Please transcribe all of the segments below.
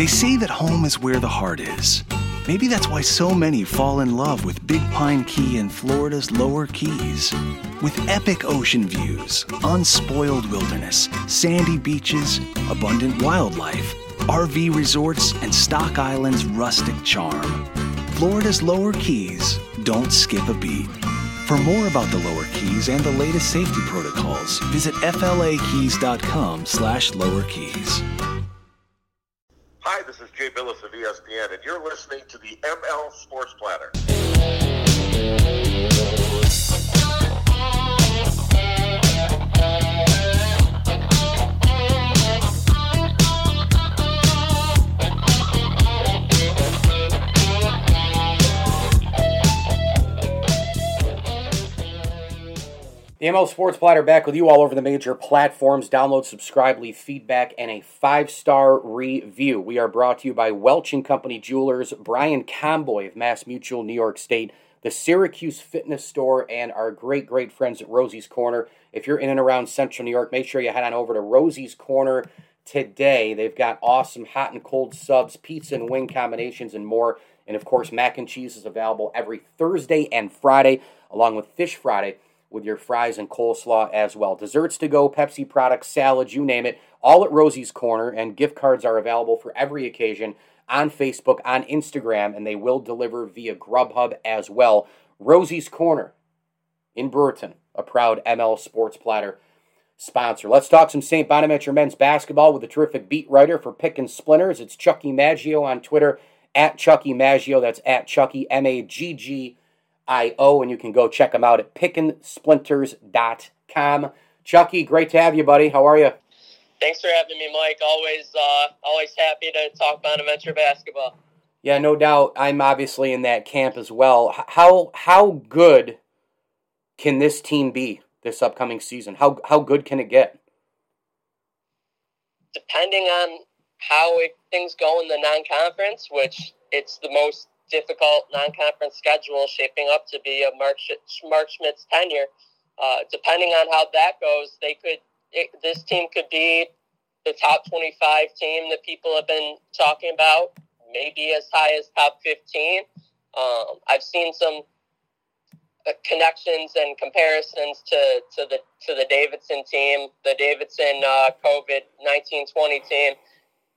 They say that home is where the heart is. Maybe that's why so many fall in love with Big Pine Key in Florida's lower keys. With epic ocean views, unspoiled wilderness, sandy beaches, abundant wildlife, RV resorts, and Stock Island's rustic charm. Florida's lower keys don't skip a beat. For more about the lower keys and the latest safety protocols, visit flakeys.com slash lower keys. Hi, this is Jay Bilas of ESPN, and you're listening to the ML Sports Platter. The ML Sports Platter back with you all over the major platforms. Download, subscribe, leave feedback, and a five star review. We are brought to you by Welch and Company Jewelers, Brian Comboy of Mass Mutual, New York State, the Syracuse Fitness Store, and our great, great friends at Rosie's Corner. If you're in and around Central New York, make sure you head on over to Rosie's Corner today. They've got awesome hot and cold subs, pizza and wing combinations, and more. And of course, mac and cheese is available every Thursday and Friday, along with Fish Friday with your fries and coleslaw as well. Desserts to go, Pepsi products, salads, you name it, all at Rosie's Corner, and gift cards are available for every occasion on Facebook, on Instagram, and they will deliver via Grubhub as well. Rosie's Corner in Brewerton, a proud ML Sports Platter sponsor. Let's talk some St. Bonaventure men's basketball with a terrific beat writer for Pickin Splinters. It's Chucky Maggio on Twitter, at Chucky Maggio. That's at Chucky, M A G G I-O, and you can go check them out at pickinsplinters.com. Chucky, great to have you, buddy. How are you? Thanks for having me, Mike. Always, uh, always happy to talk Bonaventure basketball. Yeah, no doubt. I'm obviously in that camp as well. How how good can this team be this upcoming season? How how good can it get? Depending on how it, things go in the non-conference, which it's the most difficult non-conference schedule shaping up to be a Mark, Mark Schmidt's tenure. Uh, depending on how that goes, they could it, this team could be the top 25 team that people have been talking about, maybe as high as top 15. Um, I've seen some uh, connections and comparisons to, to the to the Davidson team, the Davidson uh, COVID 1920 team.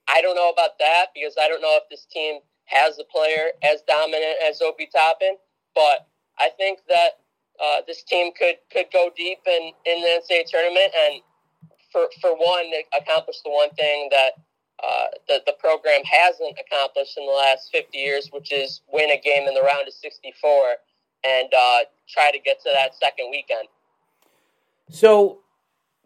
I don't know about that because I don't know if this team has a player as dominant as Obi Toppin, but I think that uh, this team could could go deep in, in the NCAA tournament and for for one accomplish the one thing that uh, the the program hasn't accomplished in the last 50 years, which is win a game in the round of 64 and uh, try to get to that second weekend. So,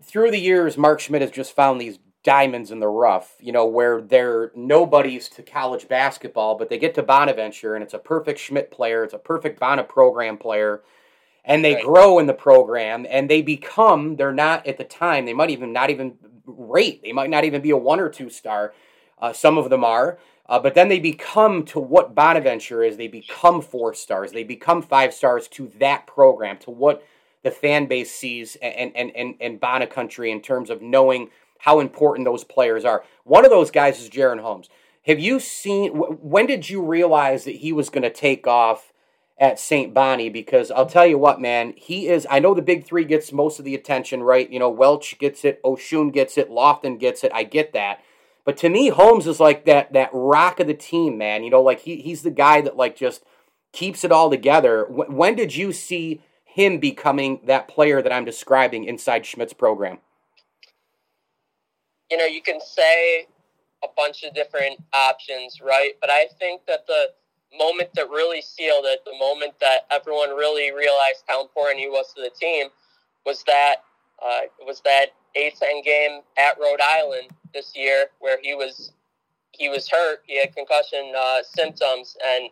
through the years, Mark Schmidt has just found these diamonds in the rough, you know, where they're nobodies to college basketball, but they get to Bonaventure and it's a perfect Schmidt player, it's a perfect Bona program player, and they right. grow in the program and they become, they're not at the time, they might even not even rate, they might not even be a one or two star. Uh, some of them are. Uh, but then they become to what Bonaventure is. They become four stars. They become five stars to that program, to what the fan base sees and and and, and Bona country in terms of knowing how important those players are. One of those guys is Jaren Holmes. Have you seen? When did you realize that he was going to take off at St. Bonnie? Because I'll tell you what, man, he is. I know the big three gets most of the attention, right? You know, Welch gets it, Osun gets it, Lofton gets it. I get that. But to me, Holmes is like that that rock of the team, man. You know, like he he's the guy that like just keeps it all together. When did you see him becoming that player that I'm describing inside Schmidt's program? You know, you can say a bunch of different options, right? But I think that the moment that really sealed it, the moment that everyone really realized how important he was to the team, was that uh, was that A10 game at Rhode Island this year, where he was he was hurt. He had concussion uh, symptoms, and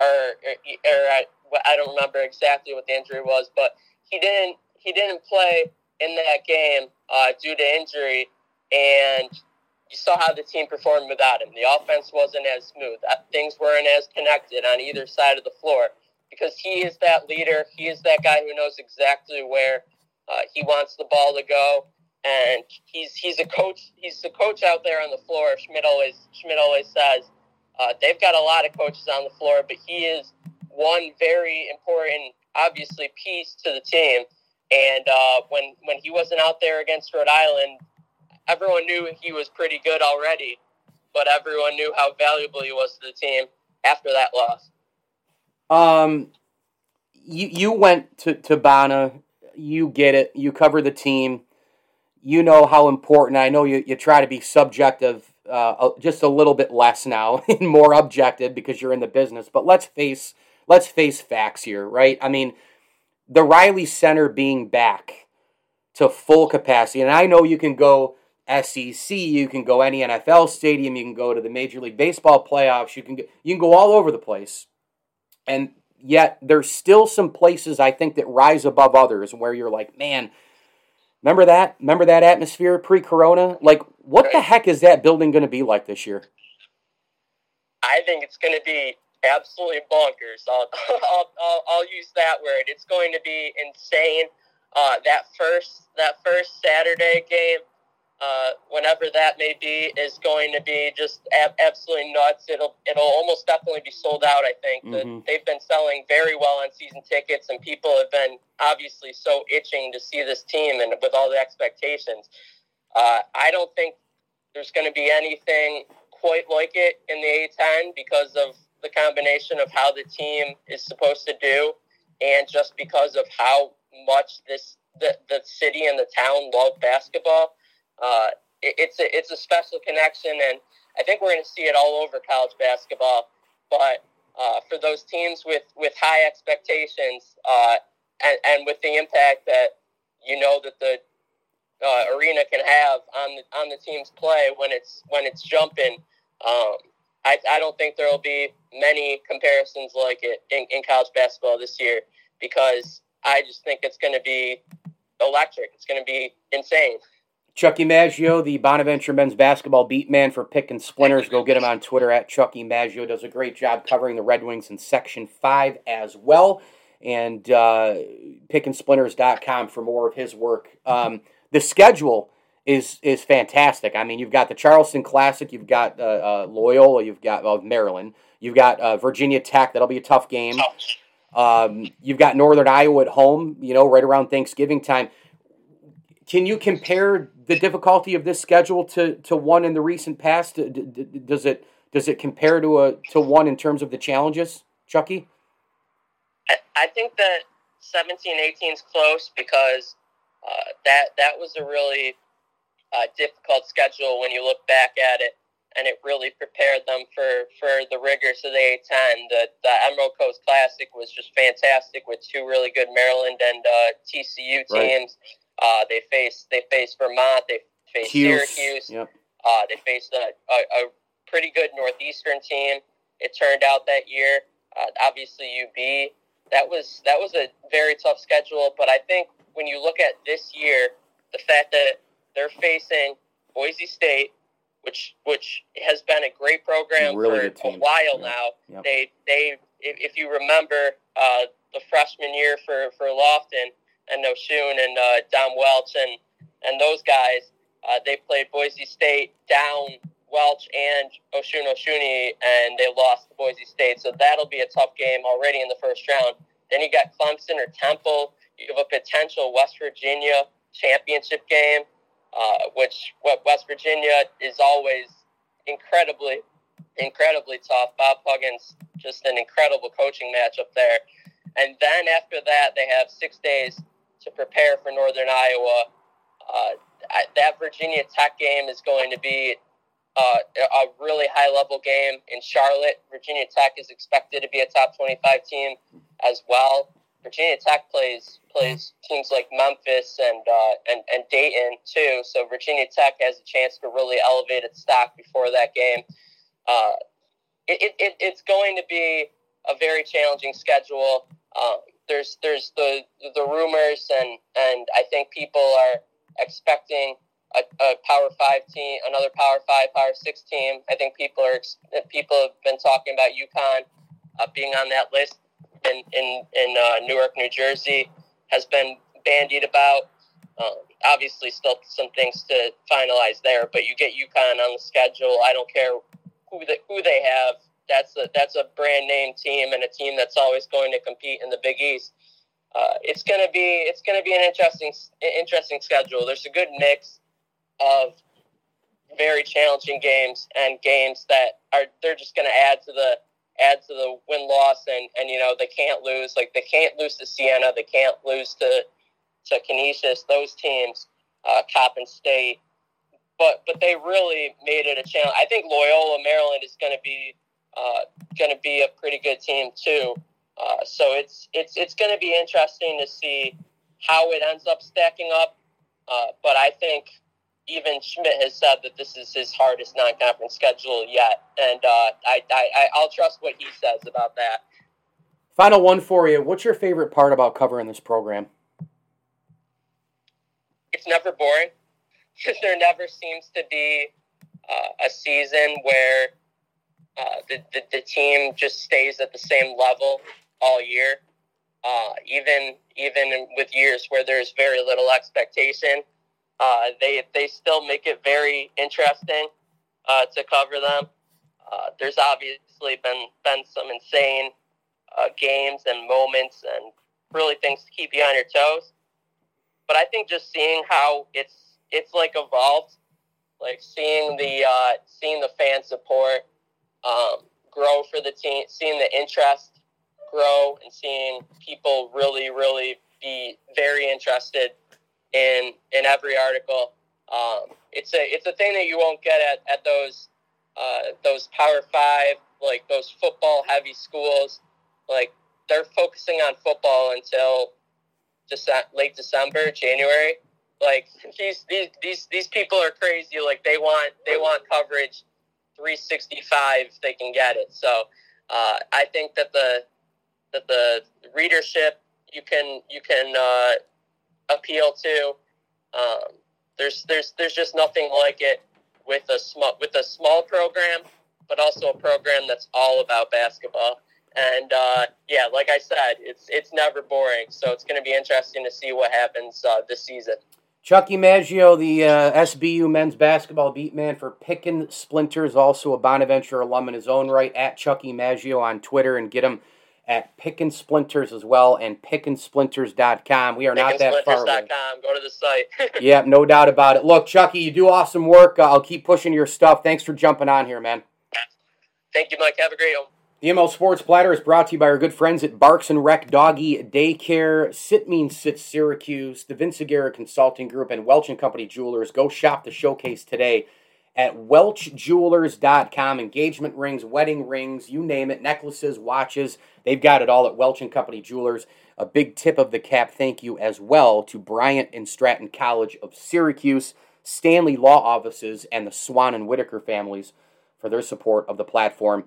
or, or, or I, I don't remember exactly what the injury was, but he didn't he didn't play in that game uh, due to injury and you saw how the team performed without him. The offense wasn't as smooth. Things weren't as connected on either side of the floor because he is that leader. He is that guy who knows exactly where uh, he wants the ball to go. and he's he's a coach. He's the coach out there on the floor. Schmidt always Schmidt always says uh, they've got a lot of coaches on the floor, but he is one very important, obviously, piece to the team. And uh, when when he wasn't out there against Rhode Island, everyone knew he was pretty good already, but everyone knew how valuable he was to the team after that loss. Um, you you went to to Bona. You get it. You cover the team. You know how important. I know you, you try to be subjective, uh, just a little bit less now and more objective because you're in the business. But let's face let's face facts here, right? I mean, the Reilly Center being back to full capacity, and I know you can go SEC, you can go any NFL stadium, you can go to the Major League Baseball playoffs, you can go, you can go all over the place, and yet there's still some places I think that rise above others where you're like, man, remember that? Remember that atmosphere pre-corona? Like, what the heck is that building going to be like this year? I think it's going to be absolutely bonkers. I'll, I'll, I'll, I'll, use that word. It's going to be insane. Uh, that first that first Saturday game, uh, whenever that may be, is going to be just ab- absolutely nuts. It'll it'll almost definitely be sold out. I think mm-hmm. they've been selling very well on season tickets, and people have been obviously so itching to see this team, and with all the expectations, uh, I don't think there's going to be anything quite like it in the A10 because of the combination of how the team is supposed to do and just because of how much this the, the city and the town love basketball. Uh, it, it's a it's a special connection, and I think we're going to see it all over college basketball. But uh, for those teams with with high expectations uh, and, and with the impact that you know that the uh, arena can have on the on the team's play when it's when it's jumping. Um, I, I don't think there will be many comparisons like it in, in college basketball this year because I just think it's going to be electric. It's going to be insane. Chucky Maggio, the Bonaventure men's basketball beat man for Pickin Splinters. Go get him on Twitter at Chucky Maggio. Does a great job covering the Red Wings in Section 5 as well. And uh, pickinsplinters.com for more of his work. Um, the schedule is is fantastic. I mean, you've got the Charleston Classic, you've got uh, uh, Loyola, you've got Maryland, you've got uh, Virginia Tech. That'll be a tough game. Um, you've got Northern Iowa at home. You know, right around Thanksgiving time. Can you compare the difficulty of this schedule to, to one in the recent past? Does it does it compare to a to one in terms of the challenges, Chucky? I, I think that 17 18 is close because uh, that that was a really uh, difficult schedule when you look back at it, and it really prepared them for, for the rigors of the A10. The, the Emerald Coast Classic was just fantastic with two really good Maryland and uh, TCU teams. Right. Uh, they faced they faced Vermont, they faced Hughes. Syracuse, yep. Uh, they faced a, a, a, pretty good Northeastern team. It turned out that year. Uh, obviously, UB. That was that was a very tough schedule, but I think when you look at this year, the fact that they're facing Boise State, which which has been a great program really for a while yeah. now. Yep. They they if, if you remember uh, the freshman year for for Lofton and Osun and uh, Dom Welch and and those guys, uh, they played Boise State down Welch and Osun Osunniyi, and they lost to Boise State. So that'll be a tough game already in the first round. Then you got Clemson or Temple. You have a potential West Virginia championship game uh, which West Virginia is always incredibly, incredibly tough. Bob Huggins, just an incredible coaching match up there. And then after that, they have six days to prepare for Northern Iowa. Uh, that Virginia Tech game is going to be uh, a really high level game in Charlotte. Virginia Tech is expected to be a top 25 team as well. Virginia Tech plays plays teams like Memphis and uh, and and Dayton too. So Virginia Tech has a chance to really elevate its stock before that game. Uh, it, it, it's going to be a very challenging schedule. Um, there's there's the the rumors and and I think people are expecting a, a Power Five team, another Power Five, Power Six team. I think people are people have been talking about UConn uh, being on that list in in, in uh, Newark, New Jersey, has been bandied about. Um, obviously, still some things to finalize there, but you get UConn on the schedule. I don't care who they, who they have. That's a that's a brand name team and a team that's always going to compete in the Big East. Uh, it's gonna be it's gonna be an interesting interesting schedule. There's a good mix of very challenging games and games that are they're just gonna add to the add to the win loss and and you know they can't lose like they can't lose to Siena they can't lose to to Canisius those teams uh, Coppin State but but they really made it a challenge I think Loyola Maryland is going to be going to be a pretty good team too uh, so it's it's it's going to be interesting to see how it ends up stacking up uh, but I think even Schmidt has said that this is his hardest non-conference schedule yet, and uh, I, I I'll trust what he says about that. Final one for you. What's your favorite part about covering this program? It's never boring because there never seems to be uh, a season where uh, the, the, the team just stays at the same level all year. Uh, even even with years where there's very little expectation, uh, they they still make it very interesting uh, to cover them. Uh, there's obviously been been some insane uh, games and moments and really things to keep you on your toes. But I think just seeing how it's it's like evolved, like seeing the uh, seeing the fan support um, grow for the team, seeing the interest grow, and seeing people really really be very interested in in every article. Um, it's a it's a thing that you won't get at, at those uh, those Power Five like those football heavy schools. Like they're focusing on football until Dece- late December, January. Like these these these these people are crazy. Like they want they want coverage 365 if they can get it. So uh, I think that the that the readership you can you can uh, appeal to. Um, there's there's there's just nothing like it with a small with a small program, but also a program that's all about basketball. And uh, yeah, like I said, it's it's never boring. So it's going to be interesting to see what happens uh, this season. Chucky Maggio, the uh, SBU men's basketball beat man for Pickin Splinters, also a Bonaventure alum in his own right, at Chucky Maggio on Twitter, and get him at Pickin Splinters as well and pickinsplinters.com. We are not that far away. Go to the site. yeah, no doubt about it. Look, Chucky, you do awesome work. Uh, I'll keep pushing your stuff. Thanks for jumping on here, man. Thank you, Mike. Have a great one. The ML Sports Platter is brought to you by our good friends at Barks and Rec Doggy Daycare, Sit Means Sit Syracuse, the Vince Aguirre Consulting Group, and Welch and Company Jewelers. Go shop the showcase today at welchjewelers.com. Engagement rings, wedding rings, you name it, necklaces, watches. They've got it all at Welch and Company Jewelers. A big tip of the cap thank you as well to Bryant and Stratton College of Syracuse, Stanley Law Offices, and the Swan and Whitaker families for their support of the platform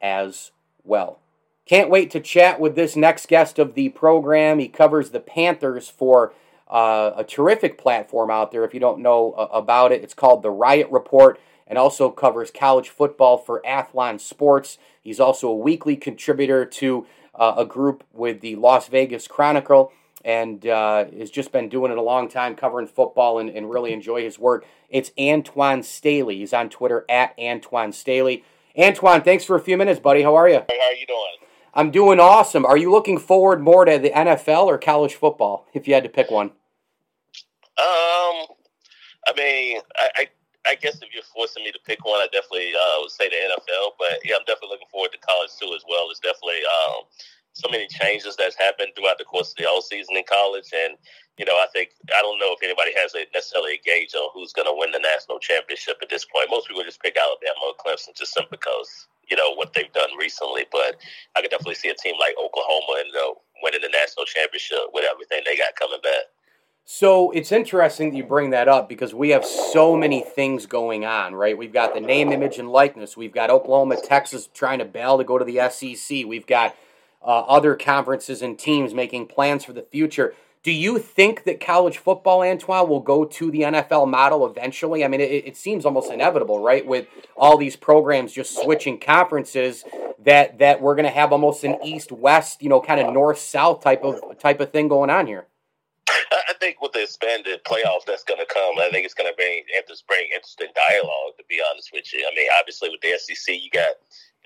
as well. Can't wait to chat with this next guest of the program. He covers the Panthers for uh, a terrific platform out there. If you don't know uh, about it, it's called The Riot Report and also covers college football for Athlon Sports. He's also a weekly contributor to uh, a group with the Las Vegas Chronicle and uh, has just been doing it a long time covering football and, and really enjoy his work. It's Antoine Staley. He's on Twitter at Antoine Staley. Antoine, thanks for a few minutes, buddy. How are you? Hey, how are you doing? I'm doing awesome. Are you looking forward more to the NFL or college football, if you had to pick one? Um, I mean, I, I, I guess if you're forcing me to pick one, I definitely uh, would say the NFL. But yeah, I'm definitely looking forward to college too as well. It's definitely um, so many changes that's happened throughout the course of the whole season in college, and you know, I think I don't know if anybody has a necessarily a gauge on who's going to win the national championship at this point. Most people just pick Alabama or Clemson just simply because you know what they've done recently. But I could definitely see a team like Oklahoma and you know, winning the national championship with everything they got coming back. So it's interesting that you bring that up because we have so many things going on, right? We've got the name, image, and likeness. We've got Oklahoma, Texas trying to bail to go to the SEC. We've got uh, other conferences and teams making plans for the future. Do you think that college football, Antoine, will go to the NFL model eventually? I mean, it, it seems almost inevitable, right? With all these programs just switching conferences, that that we're going to have almost an east-west, you know, kind of north-south type of type of thing going on here. I think with the expanded playoff that's going to come, I think it's going to bring bring interesting dialogue. To be honest with you, I mean, obviously with the SEC, you got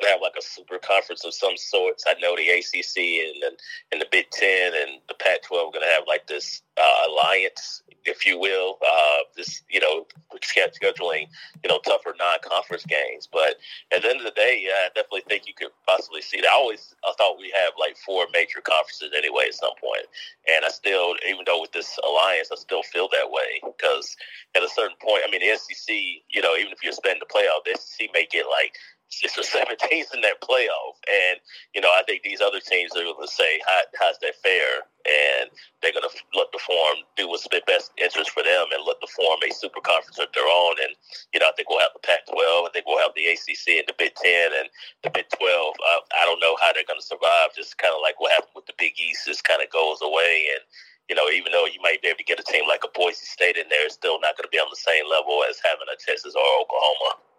have like a super conference of some sorts. I know the ACC and and, and the Big Ten and the Pac-12 are gonna have like this uh, alliance, if you will. Uh, this you know scheduling you know tougher non-conference games, but at the end of the day, yeah, I definitely think you could possibly see that. I always I thought we have like four major conferences anyway at some point. point, and I still even though with this alliance, I still feel that way because at a certain point, I mean the SEC, you know, even if you're spending the playoff, the SEC may get like six or seven teams in that playoff. And, you know, I think these other teams are going to say, How, how's that fair? And they're going to let the form do what's the best interest for them and let the form a super conference of their own. And, you know, I think we'll have the Pac 12, I think we'll have the ACC and the Big 10 and the Big 12. Uh, I don't know how they're going to survive, just kind of like what happened with the Big East, just kind of goes away. And, you know, even though you might be able to get a team like a Boise State in there, it's still not going to be on the same level as having a Texas or Oklahoma.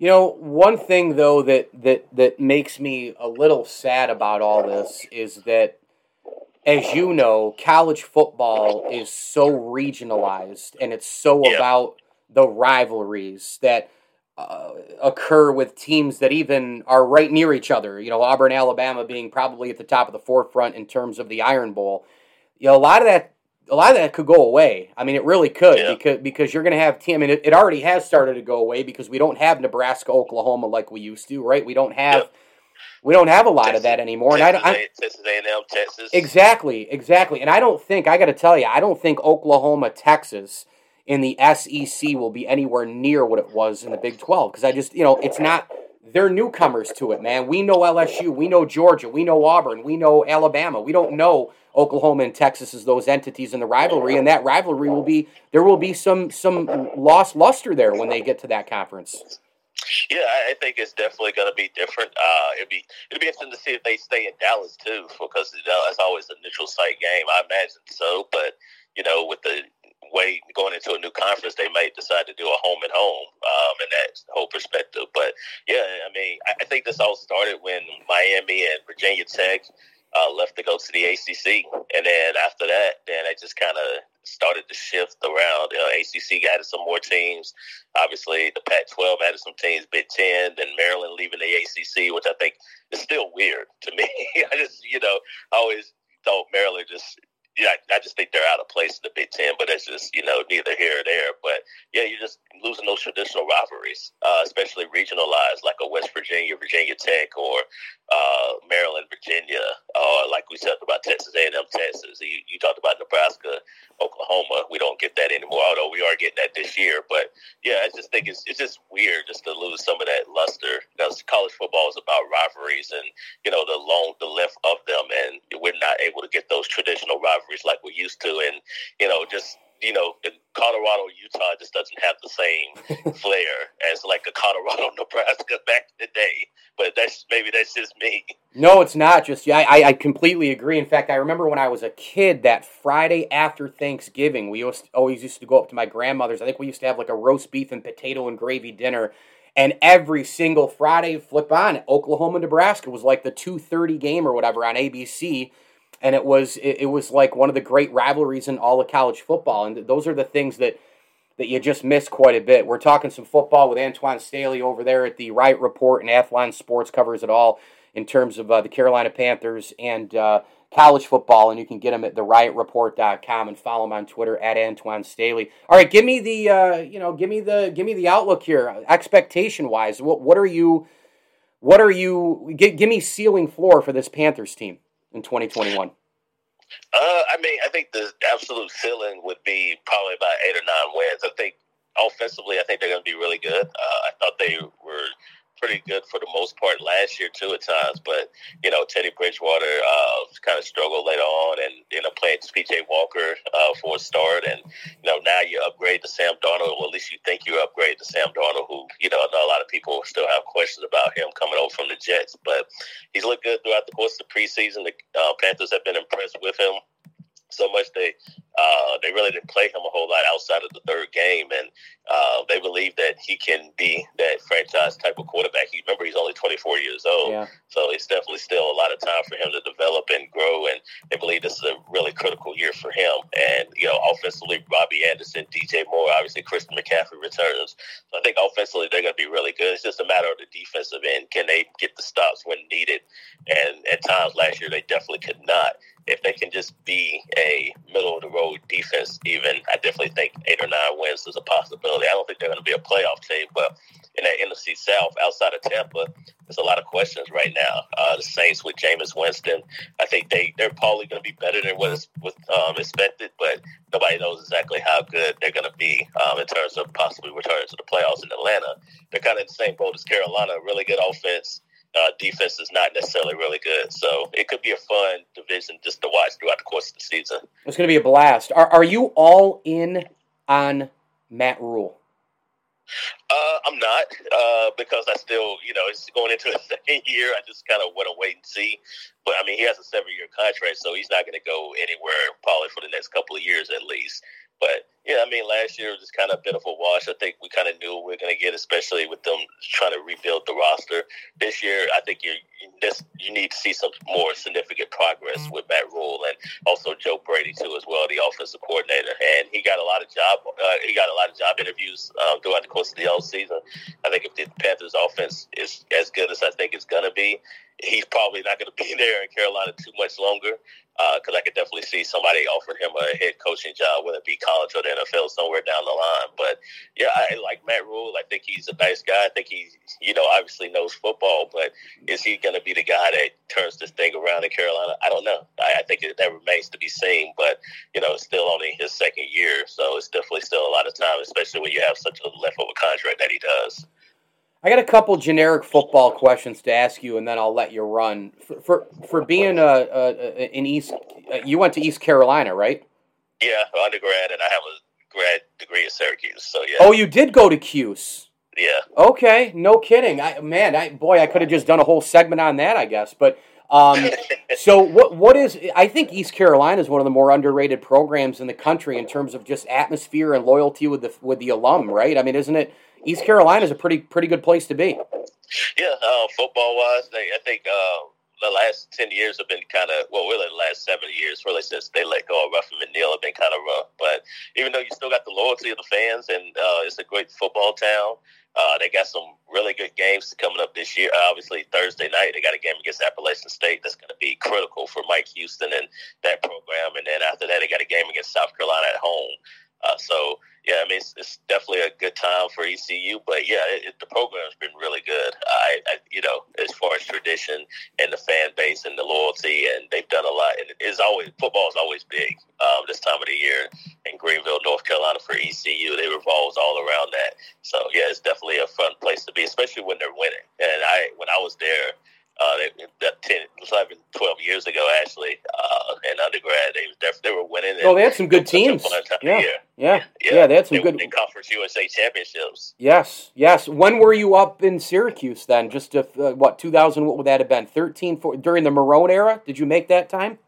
You know, one thing though that that that makes me a little sad about all this is that as you know, college football is so regionalized and it's so yeah. about the rivalries that uh, occur with teams that even are right near each other. You know, Auburn, Alabama being probably at the top of the forefront in terms of the Iron Bowl. You know, a lot of that a lot of that could go away. I mean, it really could yeah. because because you're going to have team. and it, it, already has started to go away because we don't have Nebraska, Oklahoma like we used to, right? We don't have. Yeah. We don't have a lot Texas, of that anymore, Texas, and I, I Texas A&M, Texas. Exactly, exactly. And I don't think I got to tell you, I don't think Oklahoma, Texas, in the SEC will be anywhere near what it was in the Big Twelve because I just, you know, it's not. They're newcomers to it, man. We know LSU, we know Georgia, we know Auburn, we know Alabama. We don't know Oklahoma and Texas as those entities in the rivalry, and that rivalry will be there will be some some lost luster there when they get to that conference. Yeah, I think it's definitely going to be different. Uh, it'd be it'd be interesting to see if they stay in Dallas too, because you know, that's always a neutral site game. I imagine so, but you know, with the way going into a new conference, they may decide to do a home and home um, in that whole perspective. But yeah, I mean, I think this all started when Miami and Virginia Tech uh, left to go to the ACC, and then after that, then it just kind of started to shift around. You know, ACC added some more teams. Obviously, the Pac-12 added some teams. Big Ten, then Maryland leaving the ACC, which I think is still weird to me. I just, you know, I always thought Maryland just yeah, I just think they're out of place in the Big Ten, but it's just you know neither here or there. But yeah, you're just losing those traditional rivalries, uh, especially regionalized, like a West Virginia, Virginia Tech, or uh, Maryland, Virginia, or like we said about Texas A&M, Texas. You, you talked about Nebraska, Oklahoma. We don't get that anymore, although we are getting that this year. But yeah, I just think it's it's just weird just to lose some of that luster because college football is about rivalries and you know the long the length of them, and we're not able to get those traditional rivalries like we used to, and you know, just you know, Colorado Utah just doesn't have the same flair as like a Colorado Nebraska back in the day. But that's maybe that's just me. No, it's not just yeah. I, I completely agree. In fact, I remember when I was a kid that Friday after Thanksgiving, we always used to go up to my grandmother's. I think we used to have like a roast beef and potato and gravy dinner. And every single Friday, flip on Oklahoma, Nebraska was like the two thirty game or whatever on ABC and it was it, it was like one of the great rivalries in all of college football. And those are the things that that you just miss quite a bit. We're talking some football with Antoine Staley over there at the Riot Report, and Athlon Sports covers it all in terms of uh, the Carolina Panthers and uh, college football. And you can get him at the theriotreport.com and follow him on Twitter at Antoine Staley. All right, give me the uh, you know give me the give me the outlook here, expectation wise. What what are you what are you give, give me ceiling floor for this Panthers team? In 2021? Uh, I mean, I think the absolute ceiling would be probably about eight or nine wins. I think offensively, I think they're going to be really good. Uh, I thought they were pretty good for the most part last year too at times. But you know, Teddy Bridgewater uh, kind of struggled later on, and you know, playing PJ Walker uh, for a start, and you know, now you upgrade to Sam Darnold, or at least you think you upgrade to Sam Darnold, who you know, I know a lot of people still have questions about him coming over from the Jets, but he's looked good throughout the course of the preseason. The uh, Panthers have been impressed with him so much they uh, they really didn't play him a whole lot outside of the third game, and uh, they believe that he can be that franchise type of quarterback. He, remember, he's only 24 years old. Yeah. So it's definitely still a lot of time for him to develop and grow. And they believe this is a really critical year for him. And, you know, offensively, Robbie Anderson, DJ Moore, obviously Christian McCaffrey returns. So I think offensively, they're going to be really good. It's just a matter of the defensive end. Can they get the stops when needed? And at times last year, they definitely could not if they can just be a middle of the road defense, even I definitely think eight or nine wins is a possibility. I don't think they're going to be a playoff team, but in that NFC South, outside of Tampa, there's a lot of questions right now. Uh, the Saints with Jameis Winston, I think they they're probably going to be better than what is was um, expected, but nobody knows exactly how good they're going to be um, in terms of possibly returning to the playoffs in Atlanta. They're kind of in the same boat as Carolina, really good offense uh, defense is not necessarily really good. So it could be a fun division just to watch throughout the course of the season. It's going to be a blast. Are, are you all in on Matt Rhule? Uh, I'm not uh, because I still, you know, it's going into the second year. I just kind of want to wait and see. But I mean, he has a seven-year contract, so he's not going to go anywhere probably for the next couple of years at least. But yeah, I mean, last year was just kind of a bit of a wash. I think we kind of knew we were going to get, especially with them trying to rebuild the roster. This year, I think you you need to see some more significant progress with Matt Rhule and also Joe Brady too, as well, the offensive coordinator. And he got a lot of job uh, he got a lot of job interviews um, throughout the course of the whole season. I think if the Panthers' offense is as good as I think it's going to be, he's probably not going to be there in Carolina too much longer because uh, I could definitely see somebody offering him a head coaching job, whether it be college or the NFL, somewhere down the line. But yeah, I like Matt Rhule. I think he's a nice guy. I think he, you know, obviously knows football, but is he going to be the guy that turns this thing around in Carolina? I don't know. I, I think it, that remains to be seen. But you know, it's still only his second year, so it's definitely still a lot of time, especially when you have such a leftover contract that he does. I got a couple generic football questions to ask you, and then I'll let you run. For for, for being a, a, in East, uh, you went to East Carolina, right? Yeah, undergrad, and I have a grad degree at Syracuse. So yeah. Oh, you did go to Cuse. Yeah. Okay, no kidding. I man, I boy, I could have just done a whole segment on that, I guess. But um, so what? What is? I think East Carolina is one of the more underrated programs in the country in terms of just atmosphere and loyalty with the with the alum, right? I mean, isn't it? East Carolina is a pretty pretty good place to be. Yeah, uh, football wise, I think uh, the last ten years have been kind of well, really the last seven years, really since they let go of Ruffin McNeill, have been kind of rough. But even though you still got the loyalty of the fans, and uh, it's a great football town. Uh, they got some really good games coming up this year. Obviously, Thursday night they got a game against Appalachian State that's going to be critical for Mike Houston and that program. And then after that, they got a game against South Carolina at home. Uh, so yeah, I mean it's, it's, definitely a good time for ECU, but yeah, it, it, the program's been really good. I, I, you know, as far as tradition and the fan base and the loyalty, and they've done a lot. And it's always football is always big um, this time of the year in Greenville, North Carolina for ECU. They revolves all around that. So yeah, it's definitely a fun place to be, especially when they're winning. And I, when I was there uh, they, 10, 11, 12 years ago, actually, uh, in undergrad, they, they were winning. Oh, they had some good teams. Yeah. yeah. yeah, yeah, they had some they good Conference USA championships. Yes, yes. When were you up in Syracuse then? Just if, uh, what 2000? What would that have been? 13 for, during the Marrone era? Did you make that time?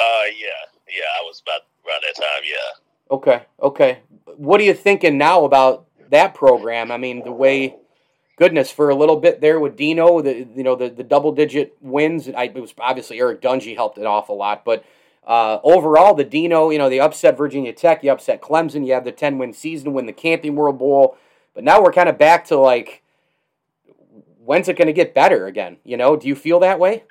Uh, yeah, yeah. I was about around that time. Yeah. Okay, okay. What are you thinking now about that program? I mean, the way goodness, for a little bit there with Dino, the you know the, the double digit wins. I, it was obviously Eric Dungey helped an awful lot, but uh, overall the Dino, you know, they upset Virginia Tech, you upset Clemson, you have the ten win season, win the Camping World Bowl, but now we're kind of back to like, when's it going to get better again? You know, do you feel that way?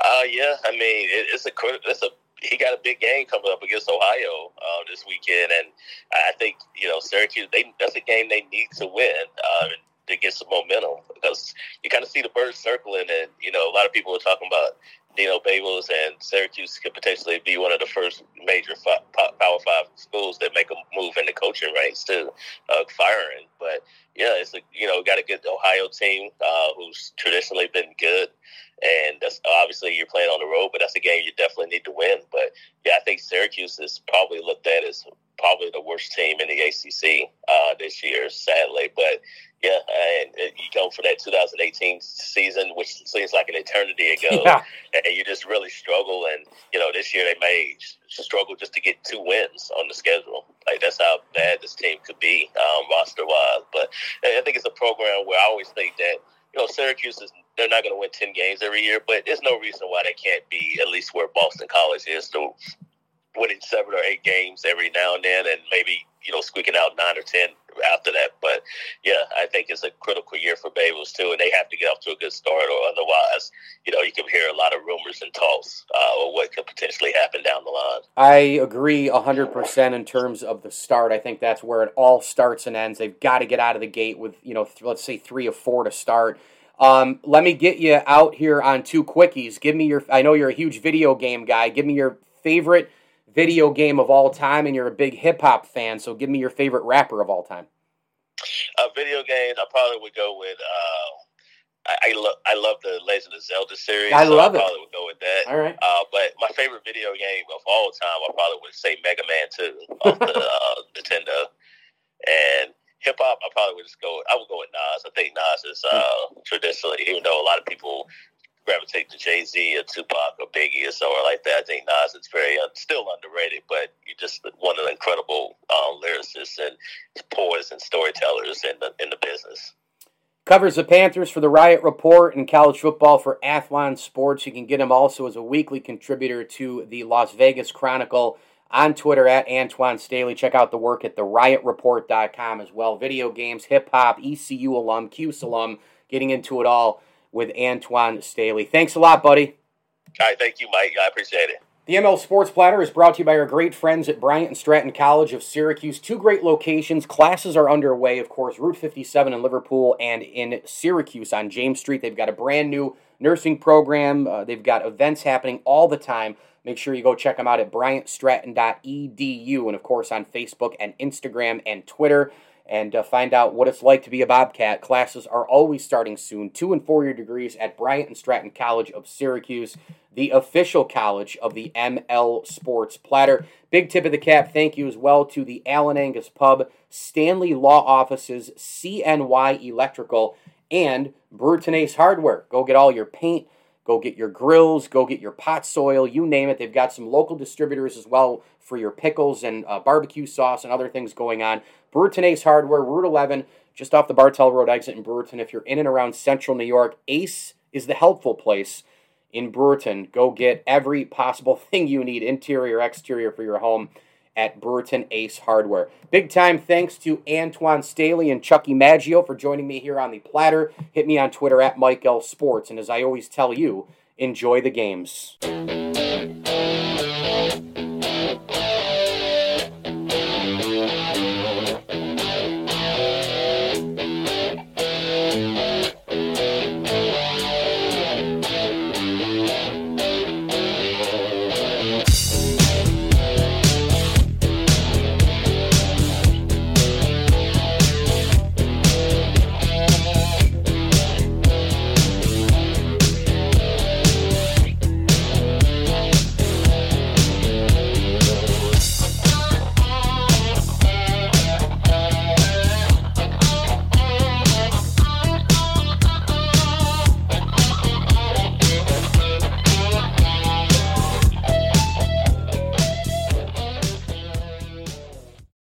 Uh, yeah, I mean it, it's a it's a he got a big game coming up against Ohio uh, this weekend, and I think you know Syracuse. They that's a game they need to win. Uh, to get some momentum because you kind of see the birds circling, and you know a lot of people are talking about Dino Babers and Syracuse could potentially be one of the first major five, Power Five schools that make a move in the coaching ranks to uh, firing. But yeah, it's a you know got a good Ohio team uh, who's traditionally been good, and that's obviously you're playing on the road, but that's a game you definitely need to win. But yeah, I think Syracuse is probably looked at as probably the worst team in the ACC uh, this year, sadly. But yeah, and you go for that 2018 season, which seems like an eternity ago, yeah. and you just really struggle. And you know, this year they may struggle just to get two wins on the schedule. Like that's how bad this team could be um, roster wise. But I think it's a program where I always think that you know, Syracuse is they're not going to win ten games every year, but there's no reason why they can't be at least where Boston College is. So winning seven or eight games every now and then, and maybe you know squeaking out nine or ten after that. But yeah, I think it's a critical year for Babers too, and they have to get off to a good start, or otherwise, you know, you can hear a lot of rumors and talks uh, of what could potentially happen down the line. I agree hundred percent in terms of the start. I think that's where it all starts and ends. They've got to get out of the gate with you know, th- let's say three or four to start. Um, let me get you out here on two quickies. Give me your. I know you're a huge video game guy. Give me your favorite video game of all time, and you're a big hip hop fan. So give me your favorite rapper of all time. Uh, video games, I probably would go with. Uh, I, I love I love the Legend of Zelda series. I so love I it. probably would go with that. All right. Uh, but my favorite video game of all time, I probably would say Mega Man Two of the uh, Nintendo. And hip hop, I probably would just go. I would go with Nas. I think Nas is uh, traditionally, even though a lot of people gravitate to Jay Z or Tupac or Biggie or somewhere like that. I think Nas is very uh, still underrated, but you're just one of the incredible um, lyricists and poets and storytellers in the in the business. Covers the Panthers for the Riot Report and college football for Athlon Sports. You can get him also as a weekly contributor to the Las Vegas Chronicle on Twitter at Antoine Staley. Check out the work at theriotreport.com as well. Video games, hip hop, ECU alum, CUSE alum, getting into it all with Antoine Staley. Thanks a lot, buddy. All right, thank you, Mike. I appreciate it. The ML Sports Platter is brought to you by our great friends at Bryant and Stratton College of Syracuse. Two great locations. Classes are underway, of course, Route 57 in Liverpool and in Syracuse on James Street. They've got a brand new nursing program. Uh, they've got events happening all the time. Make sure you go check them out at bryantstratton.edu and, of course, on Facebook and Instagram and Twitter and uh, find out what it's like to be a Bobcat. Classes are always starting soon. Two and four year degrees at Bryant and Stratton College of Syracuse, the official college of the ML Sports Platter. Big tip of the cap, thank you as well to the Allen Angus Pub, Stanley Law Offices, CNY Electrical, and Brewerton Ace Hardware. Go get all your paint. Go get your grills, go get your pot soil, you name it. They've got some local distributors as well for your pickles and uh, barbecue sauce and other things going on. Brewerton Ace Hardware, Route 11, just off the Bartell Road exit in Brewerton. If you're in and around central New York, Ace is the helpful place in Brewerton. Go get every possible thing you need, interior, exterior, for your home at Brewerton Ace Hardware. Big time thanks to Antoine Staley and Chucky Maggio for joining me here on the platter. Hit me on Twitter at Mike L Sports, and as I always tell you, enjoy the games.